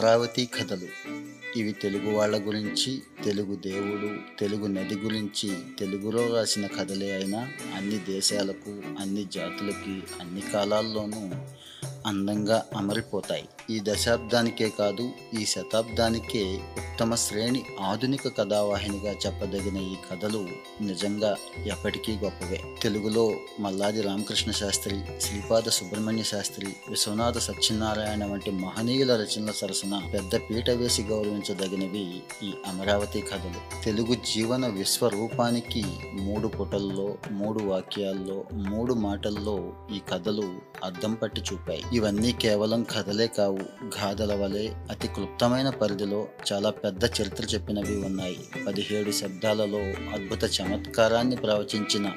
అమరావతి కథలు. ఇవి తెలుగు వాళ్ళ గురించి తెలుగు దేవుడు తెలుగు నది గురించి తెలుగులో రాసిన కథలే అయినా అన్ని దేశాలకు అన్ని జాతులకి అన్ని కాలాల్లోనూ అందంగా అమరిపోతాయి. ఈ దశాబ్దానికే కాదు ఈ శతాబ్దానికే ఉత్తమ శ్రేణి ఆధునిక కథావాహినిగా చెప్పదగిన ఈ కథలు నిజంగా ఎప్పటికీ గొప్పవే. తెలుగులో మల్లాది రామకృష్ణ శాస్త్రి శ్రీపాద సుబ్రహ్మణ్య శాస్త్రి విశ్వనాథ సత్యనారాయణ వంటి మహనీయుల రచనల సరసన పెద్ద పీట వేసి గౌరవించదగినవి ఈ అమరావతి కథలు. తెలుగు జీవన విశ్వరూపానికి మూడు పుటల్లో మూడు వాక్యాల్లో మూడు మాటల్లో ఈ కథలు అద్దం పట్టి చూపాయి. ఇవన్నీ కేవలం కథలే కావు. గాథల వలె అతి క్లుప్తమైన పరిధిలో చాలా పెద్ద చరిత్ర చెప్పినవి ఉన్నాయి. పదిహేడు శబ్దాలలో అద్భుత చమత్కారాన్ని ప్రవచించిన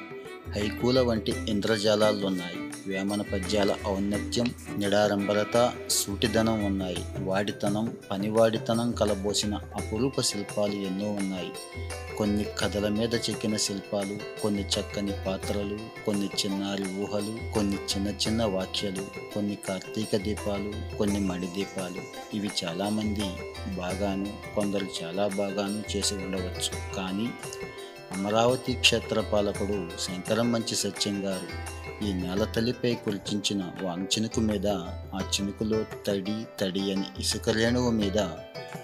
హైకూల వంటి ఇంద్రజాలాలున్నాయి. వేమన పద్యాల ఔన్నత్యం నిడారంబరత సూటిదనం ఉన్నాయి. వాడితనం పనివాడితనం కలబోసిన అపురూప శిల్పాలు ఎన్నో ఉన్నాయి. కొన్ని కథల మీద చెక్కిన శిల్పాలు కొన్ని చక్కని పాత్రలు కొన్ని చిన్నారి ఊహలు కొన్ని చిన్న చిన్న వాక్యాలు కొన్ని కార్తీక దీపాలు కొన్ని మడి దీపాలు. ఇవి చాలామంది బాగాను కొందరు చాలా బాగాను చేసి ఉండవచ్చు. కానీ అమరావతి క్షేత్ర పాలకుడు శంకరం మంచి సత్యం గారు ఈ నేల తల్లిపై కురిచించిన వాంచినుకు మీద ఆ చినుకులో తడి తడి అని ఇసుక రేణువు మీద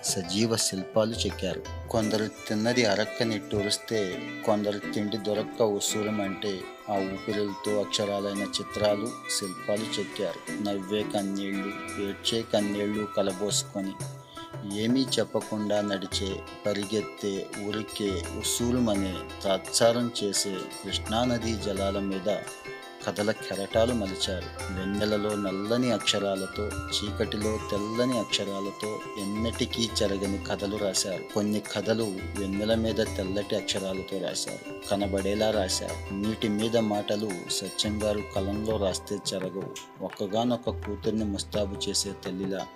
సజీవ శిల్పాలు చెక్కారు. కొందరు తిన్నది అరక్కని టూరిస్తే కొందరు తిండి దొరక్క అంటే ఆ ఊపిరులతో అక్షరాలైన చిత్రాలు శిల్పాలు చెక్కారు. నవ్వే కన్నీళ్ళు ఏడ్చే కన్నీళ్ళు కలబోసుకొని ఏమీ చెప్పకుండా నడిచే పరిగెత్తే ఉరికే ఉసూలుమనే తాత్సారం చేసే కృష్ణానదీ జలాల మీద కథల కెరటాలు మలిచారు. వెన్నెలలో నల్లని అక్షరాలతో చీకటిలో తెల్లని అక్షరాలతో ఎన్నటికీ చెరగని కథలు రాశారు. కొన్ని కథలు వెన్నెల మీద తెల్లటి అక్షరాలతో రాశారు. కనబడేలా రాశారు. నీటి మీద మాటలు సత్యం గారు కలంలో రాస్తే చెరగవు. ఒక్కగానొక్క కూతుర్ని ముస్తాబు చేసే తల్లిలా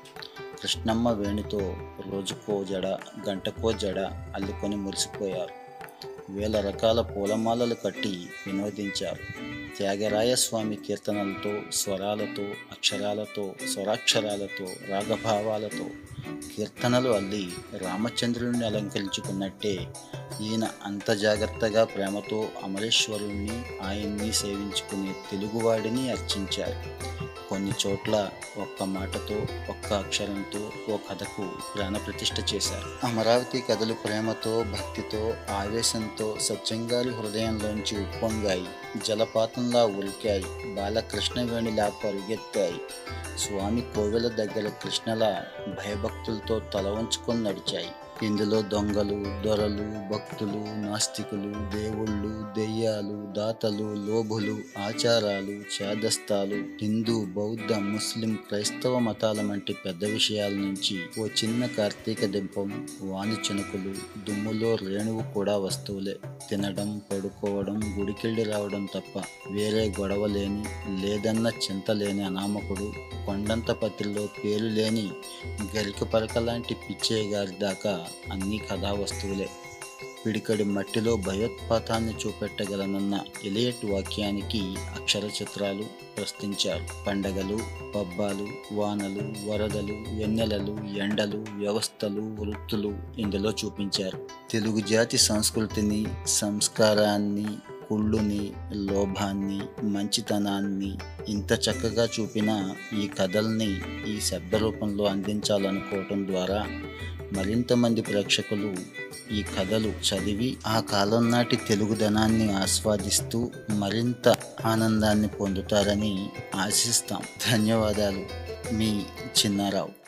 కృష్ణమ్మ వేణితో రోజుకో జడ గంటకో జడ అల్లుకొని మురిసిపోయారు. వేల రకాల పూలమాలలు కట్టి వినోదించారు. త్యాగరాయస్వామి కీర్తనలతో స్వరాలతో అక్షరాలతో స్వరాక్షరాలతో రాగభావాలతో కీర్తనలు అల్లి రామచంద్రుడిని అలంకరించుకున్నట్టే ఈయన అంత జాగ్రత్తగా ప్రేమతో అమరేశ్వరుణ్ణి ఆయన్ని సేవించుకునే తెలుగువాడిని అర్చించారు. కొన్ని చోట్ల ఒక్క మాటతో ఒక్క అక్షరంతో ఓ కథకు ప్రాణప్రతిష్ఠ చేశారు. అమరావతి కథలు ప్రేమతో భక్తితో ఆవేశంతో సత్యంగారి హృదయంలోంచి ఉప్పొంగాయి. జలపాతంలా ఉరికాయి బాలకృష్ణవేణిలా పరుగెత్తాయి. స్వామి కోవెల దగ్గర కృష్ణలా భయభక్తులతో తల వంచుకొని నడిచాయి. ఇందులో దొంగలు దొరలు భక్తులు నాస్తికులు దేవుళ్ళు దెయ్యాలు దాతలు లోభులు ఆచారాలు చేదస్తాలు హిందూ బౌద్ధ ముస్లిం క్రైస్తవ మతాల వంటి పెద్ద విషయాల నుంచి ఓ చిన్న కార్తీక దింపం వాణి చినుకులు దుమ్ములో రేణువు కూడా వస్తువులే. తినడం పడుకోవడం గుడికెళ్ళి రావడం తప్ప వేరే గొడవ లేని లేదన్న చింత లేని అనామకుడు కొండంత పత్రిలో పేరు లేని గరిక పరక లాంటి పిచ్చయ్య గారి దాకా అన్ని కథా వస్తువులే పిడికడి మట్టిలో భయోత్పాతాన్ని చూపెట్టగలనన్న ఎలియట్ వాక్యానికి అక్షర చిత్రాలు ప్రశ్నించారు. పండగలు పబ్బాలు వానలు వరదలు వెన్నెలలు ఎండలు వ్యవస్థలు వృత్తులు ఇందులో చూపించారు. తెలుగు జాతి సంస్కృతిని సంస్కారాన్ని కుళ్ళుని లోభాన్ని మంచితనాన్ని ఇంత చక్కగా చూపిన ఈ కథల్ని ఈ శబ్ద రూపంలో అందించాలనుకోవటం ద్వారా మరింత మంది ప్రేక్షకులు ఈ కథలు చదివి ఆ కాలం నాటి తెలుగుదనాన్ని ఆస్వాదిస్తూ మరింత ఆనందాన్ని పొందుతారని ఆశిస్తాం. ధన్యవాదాలు. మీ చిన్నారావు.